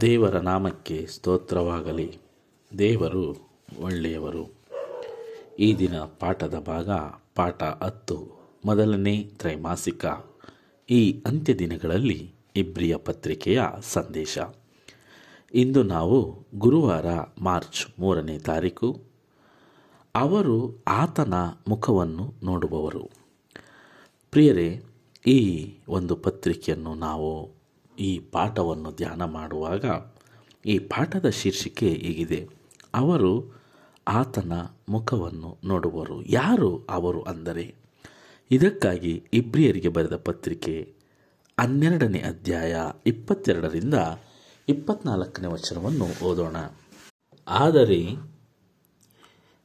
ದೇವರ ನಾಮಕ್ಕೆ ಸ್ತೋತ್ರವಾಗಲಿ. ದೇವರು ಒಳ್ಳೆಯವರು. ಈ ದಿನ ಪಾಠದ ಭಾಗ, ಪಾಠ ಹತ್ತು, ಮೊದಲನೇ ತ್ರೈಮಾಸಿಕ. ಈ ಅಂತ್ಯ ದಿನಗಳಲ್ಲಿ ಇಬ್ರಿಯ ಪತ್ರಿಕೆಯ ಸಂದೇಶ. ಇಂದು ನಾವು ಗುರುವಾರ ಮಾರ್ಚ್ ಮೂರನೇ ತಾರೀಕು. ಅವರು ಆತನ ಮುಖವನ್ನು ನೋಡುವವರು. ಪ್ರಿಯರೇ, ಈ ಒಂದು ಪತ್ರಿಕೆಯನ್ನು ನಾವು ಈ ಪಾಠವನ್ನು ಧ್ಯಾನ ಮಾಡುವಾಗ ಈ ಪಾಠದ ಶೀರ್ಷಿಕೆ ಹೀಗಿದೆ. ಅವರು ಆತನ ಮುಖವನ್ನು ನೋಡುವರು. ಯಾರು ಅವರು ಅಂದರೆ? ಇದಕ್ಕಾಗಿ ಇಬ್ರಿಯರಿಗೆ ಬರೆದ ಪತ್ರಿಕೆ ಹನ್ನೆರಡನೇ ಅಧ್ಯಾಯ ಇಪ್ಪತ್ತೆರಡರಿಂದ ಇಪ್ಪತ್ನಾಲ್ಕನೇ ವಚನವನ್ನು ಓದೋಣ. ಆದರೆ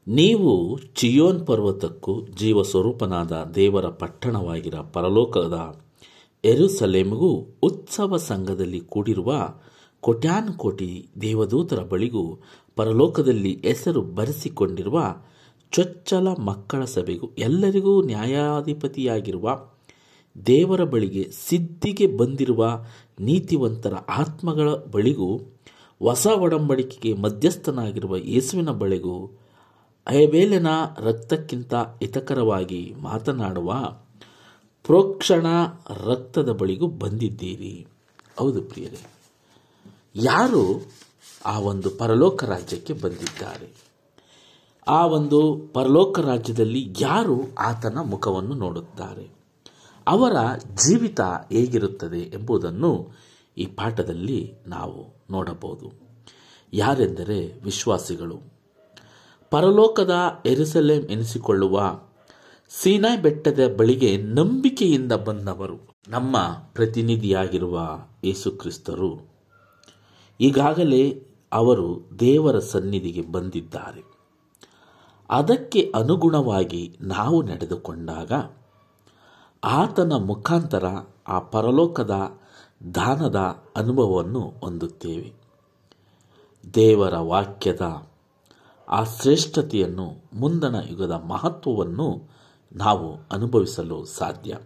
ನೀವು ಚಿಯೋನ್ ಪರ್ವತಕ್ಕೂ ಜೀವ ಸ್ವರೂಪನಾದ ದೇವರ ಪಟ್ಟಣವಾಗಿರ ಪರಲೋಕದ ಎರುಸಲೇಮಿಗೂ ಉತ್ಸವ ಸಂಘದಲ್ಲಿ ಕೂಡಿರುವ ಕೋಟ್ಯಾನುಕೋಟಿ ದೇವದೂತರ ಬಳಿಗೂ ಪರಲೋಕದಲ್ಲಿ ಹೆಸರು ಬರೆಸಿಕೊಂಡಿರುವ ಚೊಚ್ಚಲ ಮಕ್ಕಳ ಸಭೆಗೂ ಎಲ್ಲರಿಗೂ ನ್ಯಾಯಾಧಿಪತಿಯಾಗಿರುವ ದೇವರ ಬಳಿಗೆ ಸಿದ್ಧಿಗೆ ಬಂದಿರುವ ನೀತಿವಂತರ ಆತ್ಮಗಳ ಬಳಿಗೂ ಹೊಸ ಒಡಂಬಡಿಕೆಗೆ ಮಧ್ಯಸ್ಥನಾಗಿರುವ ಯೇಸುವಿನ ಬಳಿಗೂ ಅಯಬೇಲನ ರಕ್ತಕ್ಕಿಂತ ಹಿತಕರವಾಗಿ ಮಾತನಾಡುವ ಪ್ರೋಕ್ಷಣ ರಕ್ತದ ಬಳಿಗೂ ಬಂದಿದ್ದೀರಿ. ಹೌದು ಪ್ರಿಯರೇ. ಯಾರು ಆ ಒಂದು ಪರಲೋಕ ರಾಜ್ಯಕ್ಕೆ ಬಂದಿದ್ದಾರೆ? ಆ ಒಂದು ಪರಲೋಕ ರಾಜ್ಯದಲ್ಲಿ ಯಾರು ಆತನ ಮುಖವನ್ನು ನೋಡುತ್ತಾರೆ? ಅವರ ಜೀವಿತ ಹೇಗಿರುತ್ತದೆ ಎಂಬುದನ್ನು ಈ ಪಾಠದಲ್ಲಿ ನಾವು ನೋಡಬಹುದು. ಯಾರೆಂದರೆ ವಿಶ್ವಾಸಿಗಳು. ಪರಲೋಕದ ಎರಿಸಲೇಂ ಎನಿಸಿಕೊಳ್ಳುವ ಸೀನಾಯ್ ಬೆಟ್ಟದ ಬಳಿಗೆ ನಂಬಿಕೆಯಿಂದ ಬಂದವರು ನಮ್ಮ ಪ್ರತಿನಿಧಿಯಾಗಿರುವ ಯೇಸುಕ್ರಿಸ್ತರು ಈಗಾಗಲೇ ಅವರು ದೇವರ ಸನ್ನಿಧಿಗೆ ಬಂದಿದ್ದಾರೆ. ಅದಕ್ಕೆ ಅನುಗುಣವಾಗಿ ನಾವು ನಡೆದುಕೊಂಡಾಗ ಆತನ ಮುಖಾಂತರ ಆ ಪರಲೋಕದ ದಾನದ ಅನುಭವವನ್ನು ಹೊಂದುತ್ತೇವೆ. ದೇವರ ವಾಕ್ಯದ ಆ ಶ್ರೇಷ್ಠತೆಯನ್ನು ಮುಂದಣ ಯುಗದ ಮಹತ್ವವನ್ನು ನಾವು ಅನುಭವಿಸಲು ಸಾಧ್ಯ.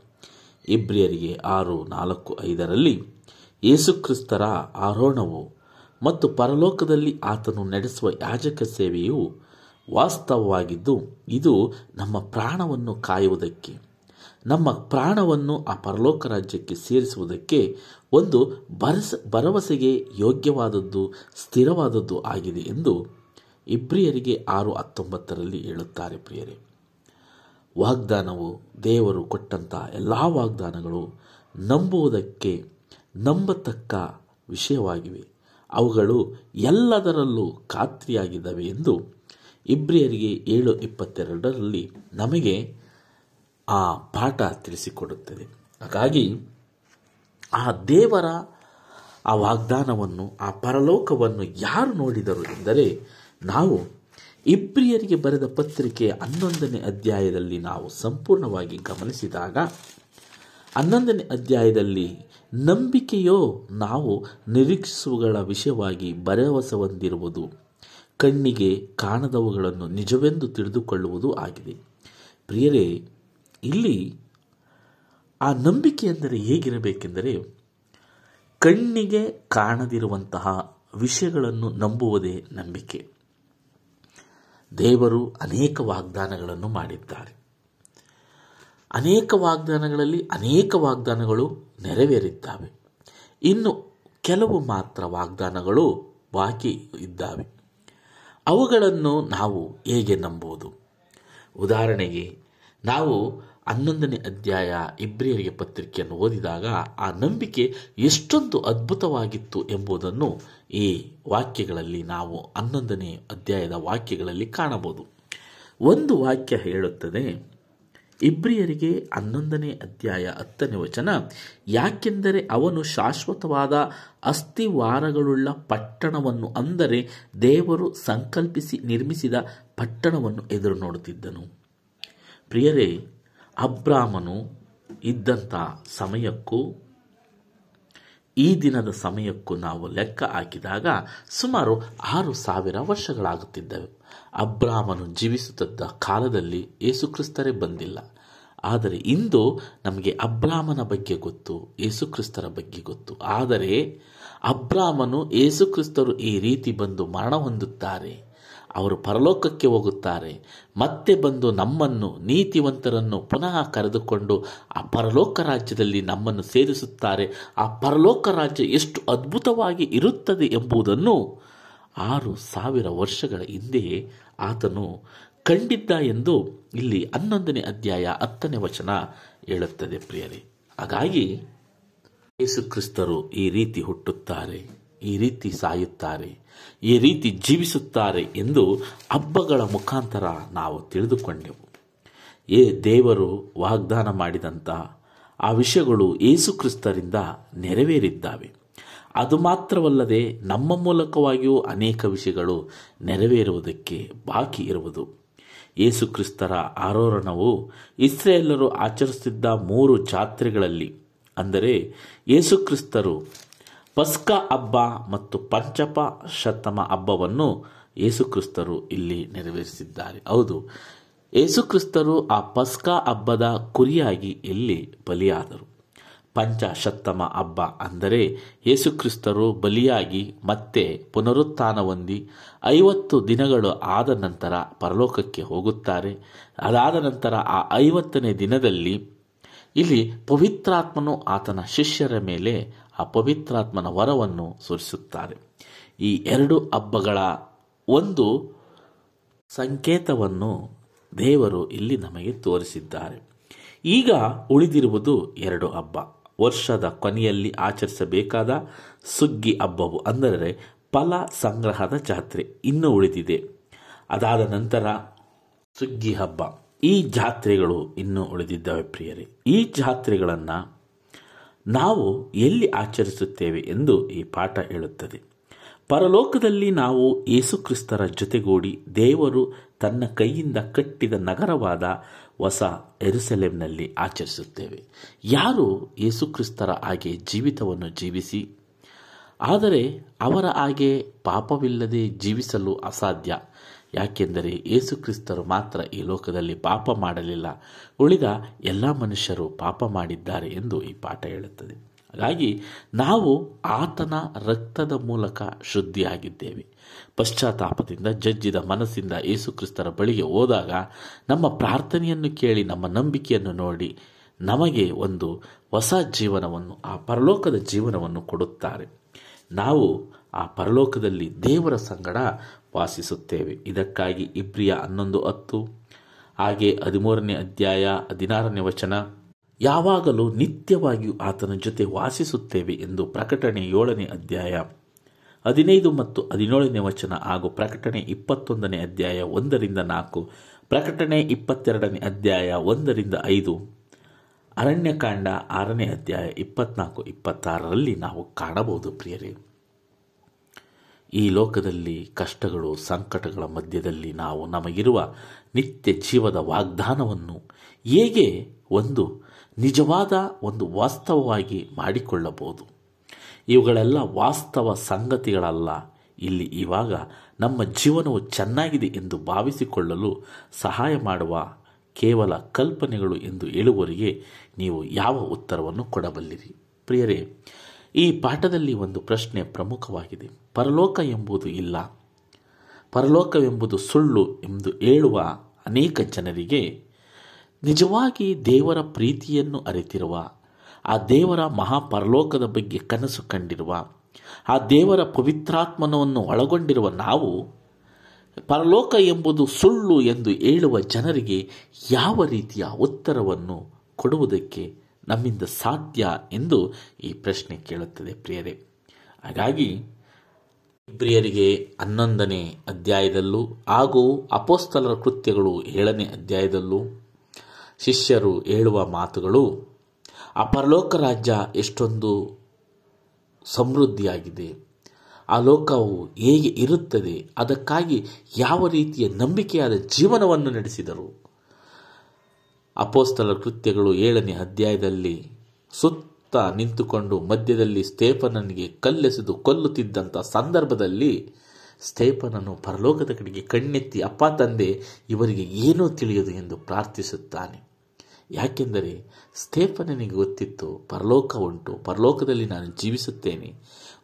ಇಬ್ರಿಯರಿಗೆ ಆರು, ನಾಲ್ಕು, ಐದರಲ್ಲಿ ಯೇಸುಕ್ರಿಸ್ತರ ಆರೋಹಣವು ಮತ್ತು ಪರಲೋಕದಲ್ಲಿ ಆತನು ನಡೆಸುವ ಯಾಜಕ ಸೇವೆಯು ವಾಸ್ತವವಾಗಿದ್ದು, ಇದು ನಮ್ಮ ಪ್ರಾಣವನ್ನು ಕಾಯುವುದಕ್ಕೆ, ನಮ್ಮ ಪ್ರಾಣವನ್ನು ಆ ಪರಲೋಕ ರಾಜ್ಯಕ್ಕೆ ಸೇರಿಸುವುದಕ್ಕೆ ಒಂದು ಭರಸ, ಭರವಸೆಗೆ ಯೋಗ್ಯವಾದದ್ದು, ಸ್ಥಿರವಾದದ್ದು ಆಗಿದೆ ಎಂದು ಇಬ್ರಿಯರಿಗೆ ಆರು, ಹತ್ತೊಂಬತ್ತರಲ್ಲಿ ಹೇಳುತ್ತಾರೆ ಪ್ರಿಯರೇ. ವಾಗ್ದಾನವು ದೇವರು ಕೊಟ್ಟಂಥ ಎಲ್ಲ ವಾಗ್ದಾನಗಳು ನಂಬುವುದಕ್ಕೆ ನಂಬತಕ್ಕ ವಿಷಯವಾಗಿವೆ. ಅವುಗಳು ಎಲ್ಲದರಲ್ಲೂ ಖಾತ್ರಿಯಾಗಿದ್ದಾವೆ ಎಂದು ಇಬ್ರಿಯರಿಗೆ ಏಳು ಇಪ್ಪತ್ತೆರಡರಲ್ಲಿ ನಮಗೆ ಆ ಪಾಠ ತಿಳಿಸಿಕೊಡುತ್ತದೆ. ಹಾಗಾಗಿ ಆ ದೇವರ ಆ ವಾಗ್ದಾನವನ್ನು, ಆ ಪರಲೋಕವನ್ನು ಯಾರು ನೋಡಿದರು ಎಂದರೆ ನಾವು ಇಬ್ರಿಯರಿಗೆ ಬರೆದ ಪತ್ರಿಕೆ ಹನ್ನೊಂದನೇ ಅಧ್ಯಾಯದಲ್ಲಿ ನಾವು ಸಂಪೂರ್ಣವಾಗಿ ಗಮನಿಸಿದಾಗ, ಹನ್ನೊಂದನೇ ಅಧ್ಯಾಯದಲ್ಲಿ ನಂಬಿಕೆಯೋ ನಾವು ನಿರೀಕ್ಷಿಸುವಗಳ ವಿಷಯವಾಗಿ ಭರವಸೆ ಹೊಂದಿರುವುದು, ಕಣ್ಣಿಗೆ ಕಾಣದವುಗಳನ್ನು ನಿಜವೆಂದು ತಿಳಿದುಕೊಳ್ಳುವುದು ಆಗಿದೆ. ಪ್ರಿಯರೇ, ಇಲ್ಲಿ ಆ ನಂಬಿಕೆ ಎಂದರೆ ಹೇಗಿರಬೇಕೆಂದರೆ, ಕಣ್ಣಿಗೆ ಕಾಣದಿರುವಂತಹ ವಿಷಯಗಳನ್ನು ನಂಬುವುದೇ ನಂಬಿಕೆ. ದೇವರು ಅನೇಕ ವಾಗ್ದಾನಗಳನ್ನು ಮಾಡಿದ್ದಾರೆ. ಅನೇಕ ವಾಗ್ದಾನಗಳಲ್ಲಿ ಅನೇಕ ವಾಗ್ದಾನಗಳು ನೆರವೇರಿದ್ದಾವೆ. ಇನ್ನು ಕೆಲವು ಮಾತ್ರ ವಾಗ್ದಾನಗಳು ಬಾಕಿ ಇದ್ದಾವೆ. ಅವುಗಳನ್ನು ನಾವು ಹೇಗೆ ನಂಬುವುದು? ಉದಾಹರಣೆಗೆ, ನಾವು ಹನ್ನೊಂದನೇ ಅಧ್ಯಾಯ ಇಬ್ರಿಯರಿಗೆ ಪತ್ರಿಕೆಯನ್ನು ಓದಿದಾಗ ಆ ನಂಬಿಕೆ ಎಷ್ಟೊಂದು ಅದ್ಭುತವಾಗಿತ್ತು ಎಂಬುದನ್ನು ಈ ವಾಕ್ಯಗಳಲ್ಲಿ ನಾವು ಹನ್ನೊಂದನೇ ಅಧ್ಯಾಯದ ವಾಕ್ಯಗಳಲ್ಲಿ ಕಾಣಬಹುದು. ಒಂದು ವಾಕ್ಯ ಹೇಳುತ್ತದೆ, ಇಬ್ರಿಯರಿಗೆ ಹನ್ನೊಂದನೇ ಅಧ್ಯಾಯ ಹತ್ತನೇ ವಚನ, ಯಾಕೆಂದರೆ ಅವನು ಶಾಶ್ವತವಾದ ಅಸ್ಥಿವಾರಗಳುಳ್ಳ ಪಟ್ಟಣವನ್ನು ಅಂದರೆ ದೇವರು ಸಂಕಲ್ಪಿಸಿ ನಿರ್ಮಿಸಿದ ಪಟ್ಟಣವನ್ನು ಎದುರು ನೋಡುತ್ತಿದ್ದನು. ಪ್ರಿಯರೇ ಅಬ್ರಾಮನು ಇದ್ದಂಥ ಸಮಯಕ್ಕೂ, ಈ ದಿನದ ಸಮಯಕ್ಕೂ ನಾವು ಲೆಕ್ಕ ಹಾಕಿದಾಗ ಸುಮಾರು ಆರು ಸಾವಿರ ವರ್ಷಗಳಾಗುತ್ತಿದ್ದವು. ಅಬ್ರಾಮನು ಜೀವಿಸುತ್ತಿದ್ದ ಕಾಲದಲ್ಲಿ ಯೇಸುಕ್ರಿಸ್ತರೇ ಬಂದಿಲ್ಲ. ಆದರೆ ಇಂದು ನಮಗೆ ಅಬ್ರಾಮನ ಬಗ್ಗೆ ಗೊತ್ತು, ಯೇಸುಕ್ರಿಸ್ತರ ಬಗ್ಗೆ ಗೊತ್ತು. ಆದರೆ ಅಬ್ರಾಮನು ಯೇಸುಕ್ರಿಸ್ತರು ಈ ರೀತಿ ಬಂದು ಮರಣ ಹೊಂದುತ್ತಾರೆ. ಅವರು ಪರಲೋಕಕ್ಕೆ ಹೋಗುತ್ತಾರೆ. ಮತ್ತೆ ಬಂದು ನಮ್ಮನ್ನು, ನೀತಿವಂತರನ್ನು ಪುನಃ ಕರೆದುಕೊಂಡು ಆ ಪರಲೋಕ ರಾಜ್ಯದಲ್ಲಿ ನಮ್ಮನ್ನು ಸೇರಿಸುತ್ತಾರೆ. ಆ ಪರಲೋಕ ರಾಜ್ಯ ಎಷ್ಟು ಅದ್ಭುತವಾಗಿ ಇರುತ್ತದೆ ಎಂಬುದನ್ನು ಆರು ಸಾವಿರ ವರ್ಷಗಳ ಹಿಂದೆಯೇ ಆತನು ಕಂಡಿದ್ದ ಎಂದು ಇಲ್ಲಿ ಹನ್ನೊಂದನೇ ಅಧ್ಯಾಯ ಹತ್ತನೇ ವಚನ ಹೇಳುತ್ತದೆ ಪ್ರಿಯರೇ. ಹಾಗಾಗಿ ಯೇಸುಕ್ರಿಸ್ತರು ಈ ರೀತಿ ಹುಟ್ಟುತ್ತಾರೆ. ಈ ರೀತಿ ಸಾಯುತ್ತಾರೆ, ಈ ರೀತಿ ಜೀವಿಸುತ್ತಾರೆ ಎಂದು ಹಬ್ಬಗಳ ಮುಖಾಂತರ ನಾವು ತಿಳಿದುಕೊಂಡೆವು. ಏ ದೇವರು ವಾಗ್ದಾನ ಮಾಡಿದಂಥ ಆ ವಿಷಯಗಳು ಯೇಸುಕ್ರಿಸ್ತರಿಂದ ನೆರವೇರಿದ್ದಾವೆ. ಅದು ಮಾತ್ರವಲ್ಲದೆ ನಮ್ಮ ಮೂಲಕವಾಗಿಯೂ ಅನೇಕ ವಿಷಯಗಳು ನೆರವೇರುವುದಕ್ಕೆ ಬಾಕಿ ಇರುವುದು. ಯೇಸುಕ್ರಿಸ್ತರ ಆರೋರಣವು ಇಸ್ರೇಲರು ಆಚರಿಸುತ್ತಿದ್ದ ಮೂರು ಜಾತ್ರೆಗಳಲ್ಲಿ, ಅಂದರೆ ಯೇಸುಕ್ರಿಸ್ತರು ಪಸ್ಕ ಹಬ್ಬ ಮತ್ತು ಪಂಚಪ ಶತಮ ಹಬ್ಬವನ್ನು ಯೇಸುಕ್ರಿಸ್ತರು ಇಲ್ಲಿ ನೆರವೇರಿಸಿದ್ದಾರೆ. ಹೌದು ಯೇಸುಕ್ರಿಸ್ತರು ಆ ಪಸ್ಕ ಹಬ್ಬದ ಕುರಿಯಾಗಿ ಇಲ್ಲಿ ಬಲಿಯಾದರು? ಪಂಚಶತ್ತಮ ಹಬ್ಬ ಅಂದರೆ ಯೇಸುಕ್ರಿಸ್ತರು ಬಲಿಯಾಗಿ ಮತ್ತೆ ಪುನರುತ್ಥಾನ ಹೊಂದಿ ಐವತ್ತು ದಿನಗಳು ಆದ ನಂತರ ಪರಲೋಕಕ್ಕೆ ಹೋಗುತ್ತಾರೆ. ಅದಾದ ನಂತರ ಆ ಐವತ್ತನೇ ದಿನದಲ್ಲಿ ಇಲ್ಲಿ ಪವಿತ್ರಾತ್ಮನು ಆತನ ಶಿಷ್ಯರ ಮೇಲೆ ಆ ಪವಿತ್ರಾತ್ಮನ ವರವನ್ನು ಸುರಿಸುತ್ತಾರೆ ಈ ಎರಡು ಹಬ್ಬಗಳ ಒಂದು ಸಂಕೇತವನ್ನು ದೇವರು ಇಲ್ಲಿ ನಮಗೆ ತೋರಿಸಿದ್ದಾರೆ. ಈಗ ಉಳಿದಿರುವುದು ಎರಡು ಹಬ್ಬ. ವರ್ಷದ ಕೊನೆಯಲ್ಲಿ ಆಚರಿಸಬೇಕಾದ ಸುಗ್ಗಿ ಹಬ್ಬವು ಅಂದರೆ ಫಲ ಸಂಗ್ರಹದ ಜಾತ್ರೆ ಇನ್ನೂ ಉಳಿದಿದೆ. ಅದಾದ ನಂತರ ಸುಗ್ಗಿ ಹಬ್ಬ. ಈ ಜಾತ್ರೆಗಳು ಇನ್ನೂ ಉಳಿದಿದ್ದಾವೆ ಪ್ರಿಯರೇ. ಈ ಜಾತ್ರೆಗಳನ್ನು ನಾವು ಎಲ್ಲಿ ಆಚರಿಸುತ್ತೇವೆ ಎಂದು ಈ ಪಾಠ ಹೇಳುತ್ತದೆ. ಪರಲೋಕದಲ್ಲಿ ನಾವು ಯೇಸುಕ್ರಿಸ್ತರ ಜೊತೆಗೂಡಿ ದೇವರು ತನ್ನ ಕೈಯಿಂದ ಕಟ್ಟಿದ ನಗರವಾದ ಹೊಸ ಎರುಸೆಲೆಂನಲ್ಲಿ ಆಚರಿಸುತ್ತೇವೆ. ಯಾರು ಯೇಸುಕ್ರಿಸ್ತರ ಹಾಗೆ ಜೀವಿತವನ್ನು ಜೀವಿಸಿ, ಆದರೆ ಅವರ ಹಾಗೆ ಪಾಪವಿಲ್ಲದೆ ಜೀವಿಸಲು ಅಸಾಧ್ಯ. ಯಾಕೆಂದರೆ ಯೇಸುಕ್ರಿಸ್ತರು ಮಾತ್ರ ಈ ಲೋಕದಲ್ಲಿ ಪಾಪ ಮಾಡಲಿಲ್ಲ. ಉಳಿದ ಎಲ್ಲ ಮನುಷ್ಯರು ಪಾಪ ಮಾಡಿದ್ದಾರೆ ಎಂದು ಈ ಪಾಠ ಹೇಳುತ್ತದೆ. ಹಾಗಾಗಿ ನಾವು ಆತನ ರಕ್ತದ ಮೂಲಕ ಶುದ್ಧಿಯಾಗಿದ್ದೇವೆ. ಪಶ್ಚಾತ್ತಾಪದಿಂದ ಜಜ್ಜಿದ ಮನಸ್ಸಿಂದ ಯೇಸುಕ್ರಿಸ್ತರ ಬಳಿಗೆ ಹೋದಾಗ ನಮ್ಮ ಪ್ರಾರ್ಥನೆಯನ್ನು ಕೇಳಿ, ನಮ್ಮ ನಂಬಿಕೆಯನ್ನು ನೋಡಿ ನಮಗೆ ಒಂದು ಹೊಸ ಜೀವನವನ್ನು, ಆ ಪರಲೋಕದ ಜೀವನವನ್ನು ಕೊಡುತ್ತಾರೆ. ನಾವು ಆ ಪರಲೋಕದಲ್ಲಿ ದೇವರ ಸಂಗಡ ವಾಸಿಸುತ್ತೇವೆ. ಇದಕ್ಕಾಗಿ ಇಬ್ರಿಯ ಹನ್ನೊಂದು ಹತ್ತು, ಹಾಗೆ ಹದಿಮೂರನೇ ಅಧ್ಯಾಯ ಹದಿನಾರನೇ ವಚನ, ಯಾವಾಗಲೂ ನಿತ್ಯವಾಗಿಯೂ ಆತನ ಜೊತೆ ವಾಸಿಸುತ್ತೇವೆ ಎಂದು ಪ್ರಕಟಣೆ ಏಳನೇ ಅಧ್ಯಾಯ, ಹದಿನೈದು ಮತ್ತು ಹದಿನೇಳನೇ ವಚನ ಹಾಗೂ ಪ್ರಕಟಣೆ ಇಪ್ಪತ್ತೊಂದನೇ ಅಧ್ಯಾಯ ಒಂದರಿಂದ ನಾಲ್ಕು, ಪ್ರಕಟಣೆ ಇಪ್ಪತ್ತೆರಡನೇ ಅಧ್ಯಾಯ ಒಂದರಿಂದ ಐದು, ಅರಣ್ಯಕಾಂಡ ಆರನೇ ಅಧ್ಯಾಯ ಇಪ್ಪತ್ನಾಲ್ಕು, ಇಪ್ಪತ್ತಾರರಲ್ಲಿ ನಾವು ಕಾಣಬಹುದು ಪ್ರಿಯರೇ. ಈ ಲೋಕದಲ್ಲಿ ಕಷ್ಟಗಳು, ಸಂಕಟಗಳ ಮಧ್ಯದಲ್ಲಿ ನಾವು ನಮಗಿರುವ ನಿತ್ಯ ಜೀವದ ವಾಗ್ದಾನವನ್ನು ಹೇಗೆ ಒಂದು ನಿಜವಾದ ಒಂದು ವಾಸ್ತವವಾಗಿ ಮಾಡಿಕೊಳ್ಳಬಹುದು? ಇವುಗಳೆಲ್ಲ ವಾಸ್ತವ ಸಂಗತಿಗಳಲ್ಲ. ಇಲ್ಲಿ ಇವಾಗ ನಮ್ಮ ಜೀವನವು ಚೆನ್ನಾಗಿದೆ ಎಂದು ಭಾವಿಸಿಕೊಳ್ಳಲು ಸಹಾಯ ಮಾಡುವ ಕೇವಲ ಕಲ್ಪನೆಗಳು ಎಂದು ಹೇಳುವವರಿಗೆ ನೀವು ಯಾವ ಉತ್ತರವನ್ನು ಕೊಡಬಲ್ಲಿರಿ? ಪ್ರಿಯರೇ ಈ ಪಾಠದಲ್ಲಿ ಒಂದು ಪ್ರಶ್ನೆ ಪ್ರಮುಖವಾಗಿದೆ. ಪರಲೋಕ ಎಂಬುದು ಇಲ್ಲ. ಪರಲೋಕವೆಂಬುದು ಸುಳ್ಳು ಎಂದು ಹೇಳುವ ಅನೇಕ ಜನರಿಗೆ ನಿಜವಾಗಿ ದೇವರ ಪ್ರೀತಿಯನ್ನು ಅರಿತಿರುವ, ಆ ದೇವರ ಮಹಾಪರಲೋಕದ ಬಗ್ಗೆ ಕನಸು ಕಂಡಿರುವ, ಆ ದೇವರ ಪವಿತ್ರಾತ್ಮನವನ್ನು ಒಳಗೊಂಡಿರುವ ನಾವು ಪರಲೋಕ ಎಂಬುದು ಸುಳ್ಳು ಎಂದು ಹೇಳುವ ಜನರಿಗೆ ಯಾವ ರೀತಿಯ ಉತ್ತರವನ್ನು ಕೊಡುವುದಕ್ಕೆ ನಮ್ಮಿಂದ ಸಾಧ್ಯ ಎಂದು ಈ ಪ್ರಶ್ನೆ ಕೇಳುತ್ತದೆ ಪ್ರಿಯರೇ. ಹಾಗಾಗಿ ಪ್ರಿಯರಿಗೆ ಹನ್ನೊಂದನೇ ಅಧ್ಯಾಯದಲ್ಲೂ ಹಾಗೂ ಅಪೋಸ್ತಲರ ಕೃತ್ಯಗಳು ಏಳನೇ ಅಧ್ಯಾಯದಲ್ಲೂ ಶಿಷ್ಯರು ಹೇಳುವ ಮಾತುಗಳು ಅಪರಲೋಕ ಪರಲೋಕ ರಾಜ್ಯ ಎಷ್ಟೊಂದು ಸಮೃದ್ಧಿಯಾಗಿದೆ. ಆ ಲೋಕವು ಹೇಗೆ ಇರುತ್ತದೆ, ಅದಕ್ಕಾಗಿ ಯಾವ ರೀತಿಯ ನಂಬಿಕೆಯಾದ ಜೀವನವನ್ನು ನಡೆಸಿದರು. ಅಪೋಸ್ತಲ ಕೃತ್ಯಗಳು ಏಳನೇ ಅಧ್ಯಾಯದಲ್ಲಿ ಸುತ್ತ ನಿಂತುಕೊಂಡು ಮಧ್ಯದಲ್ಲಿ ಸ್ಥೇಪನನಿಗೆ ಕಲ್ಲೆಸೆದು ಕೊಲ್ಲುತ್ತಿದ್ದಂಥ ಸಂದರ್ಭದಲ್ಲಿ ಸ್ಥೇಪನನು ಪರಲೋಕದ ಕಡೆಗೆ ಕಣ್ಣೆತ್ತಿ, ಅಪ್ಪ ತಂದೆ, ಇವರಿಗೆ ಏನೂ ತಿಳಿಯದು ಎಂದು ಪ್ರಾರ್ಥಿಸುತ್ತಾನೆ. ಯಾಕೆಂದರೆ ಸ್ಥೇಪನನಿಗೆ ಗೊತ್ತಿತ್ತು, ಪರಲೋಕ ಉಂಟು, ಪರಲೋಕದಲ್ಲಿ ನಾನು ಜೀವಿಸುತ್ತೇನೆ.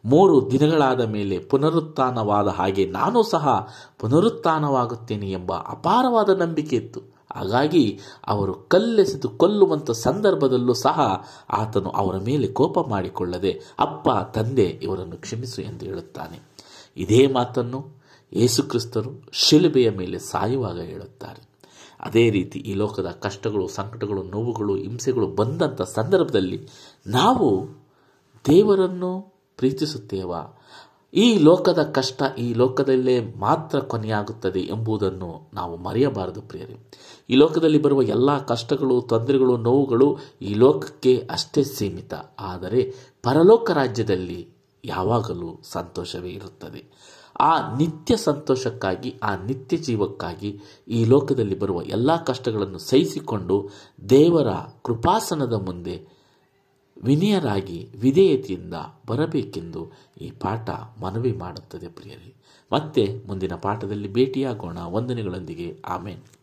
ಮೂರು ದಿನಗಳಾದ ಮೇಲೆ ಪುನರುತ್ಥಾನವಾದ ಹಾಗೆ ನಾನು ಸಹ ಪುನರುತ್ಥಾನವಾಗುತ್ತೇನೆ ಎಂಬ ಅಪಾರವಾದ ನಂಬಿಕೆ ಇತ್ತು. ಹಾಗಾಗಿ ಅವರು ಕಲ್ಲೆಸೆದು ಕೊಲ್ಲುವಂಥ ಸಂದರ್ಭದಲ್ಲೂ ಸಹ ಆತನು ಅವರ ಮೇಲೆ ಕೋಪ ಮಾಡಿಕೊಳ್ಳದೆ, ಅಪ್ಪ, ತಂದೆ, ಇವರನ್ನು ಕ್ಷಮಿಸು ಎಂದು ಹೇಳುತ್ತಾನೆ. ಇದೇ ಮಾತನ್ನು ಯೇಸುಕ್ರಿಸ್ತರು ಶಿಲುಬೆಯ ಮೇಲೆ ಸಾಯುವಾಗ ಹೇಳುತ್ತಾರೆ. ಅದೇ ರೀತಿ ಈ ಲೋಕದ ಕಷ್ಟಗಳು, ಸಂಕಟಗಳು, ನೋವುಗಳು, ಹಿಂಸೆಗಳು ಬಂದಂಥ ಸಂದರ್ಭದಲ್ಲಿ ನಾವು ದೇವರನ್ನು ಪ್ರೀತಿಸುತ್ತೇವಾ? ಈ ಲೋಕದ ಕಷ್ಟ ಈ ಲೋಕದಲ್ಲೇ ಮಾತ್ರ ಕೊನೆಯಾಗುತ್ತದೆ ಎಂಬುದನ್ನು ನಾವು ಮರೆಯಬಾರದು ಪ್ರಿಯರೇ. ಈ ಲೋಕದಲ್ಲಿ ಬರುವ ಎಲ್ಲ ಕಷ್ಟಗಳು, ತೊಂದರೆಗಳು, ನೋವುಗಳು ಈ ಲೋಕಕ್ಕೆ ಅಷ್ಟೇ ಸೀಮಿತ. ಆದರೆ ಪರಲೋಕ ರಾಜ್ಯದಲ್ಲಿ ಯಾವಾಗಲೂ ಸಂತೋಷವೇ ಇರುತ್ತದೆ. ಆ ನಿತ್ಯ ಸಂತೋಷಕ್ಕಾಗಿ, ಆ ನಿತ್ಯ ಜೀವಕ್ಕಾಗಿ ಈ ಲೋಕದಲ್ಲಿ ಬರುವ ಎಲ್ಲ ಕಷ್ಟಗಳನ್ನು ಸಹಿಸಿಕೊಂಡು ದೇವರ ಕೃಪಾಸನದ ಮುಂದೆ ವಿನಯರಾಗಿ ವಿಧೇಯತೆಯಿಂದ ಬರಬೇಕೆಂದು ಈ ಪಾಠ ಮನವಿ ಮಾಡುತ್ತದೆ ಪ್ರಿಯರೇ. ಮತ್ತೆ ಮುಂದಿನ ಪಾಠದಲ್ಲಿ ಭೇಟಿಯಾಗೋಣ. ವಂದನೆಗಳೊಂದಿಗೆ. ಆಮೇನ್.